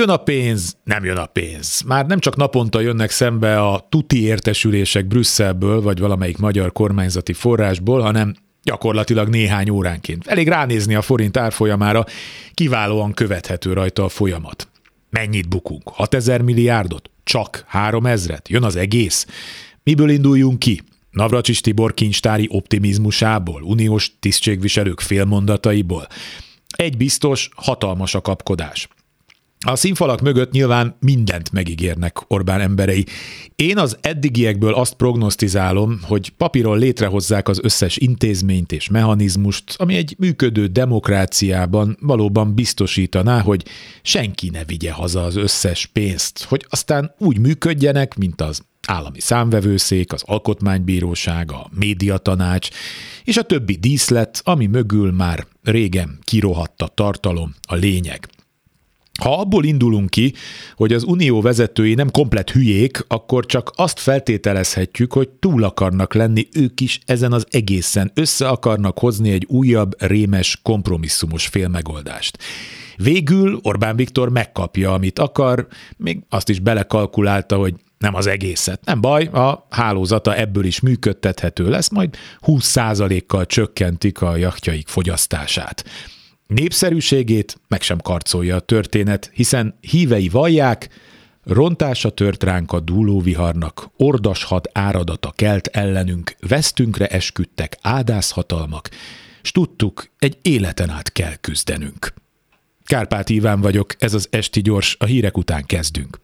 Jön a pénz, nem jön a pénz. Már nem csak naponta jönnek szembe a tuti értesülések Brüsszelből, vagy valamelyik magyar kormányzati forrásból, hanem gyakorlatilag néhány óránként. Elég ránézni a forint árfolyamára, kiválóan követhető rajta a folyamat. Mennyit bukunk? 6000 milliárdot? Csak 3000-et? Jön az egész? Miből induljunk ki? Navracsis Tibor kincstári optimizmusából, uniós tisztségviselők félmondataiból. Egy biztos, hatalmas a kapkodás. A színfalak mögött nyilván mindent megígérnek Orbán emberei. Én az eddigiekből azt prognosztizálom, hogy papíron létrehozzák az összes intézményt és mechanizmust, ami egy működő demokráciában valóban biztosítaná, hogy senki ne vigye haza az összes pénzt, hogy aztán úgy működjenek, mint az állami számvevőszék, az alkotmánybíróság, a médiatanács és a többi díszlet, ami mögül már régen kirohadt a tartalom, a lényeg. Ha abból indulunk ki, hogy az unió vezetői nem komplet hülyék, akkor csak azt feltételezhetjük, hogy túl akarnak lenni ők is ezen az egészen, össze akarnak hozni egy újabb, rémes, kompromisszumos félmegoldást. Végül Orbán Viktor megkapja, amit akar, még azt is belekalkulálta, hogy nem az egészet. Nem baj, a hálózata ebből is működtethető lesz, majd 20%-kal csökkentik a jachtjaik fogyasztását. Népszerűségét meg sem karcolja a történet, hiszen hívei vallják, rontása tört ránk a dúlóviharnak, ordashat áradata kelt ellenünk, vesztünkre esküdtek ádászhatalmak, s tudtuk, egy életen át kell küzdenünk. Kárpát Iván vagyok, ez az Esti Gyors, a hírek után kezdünk.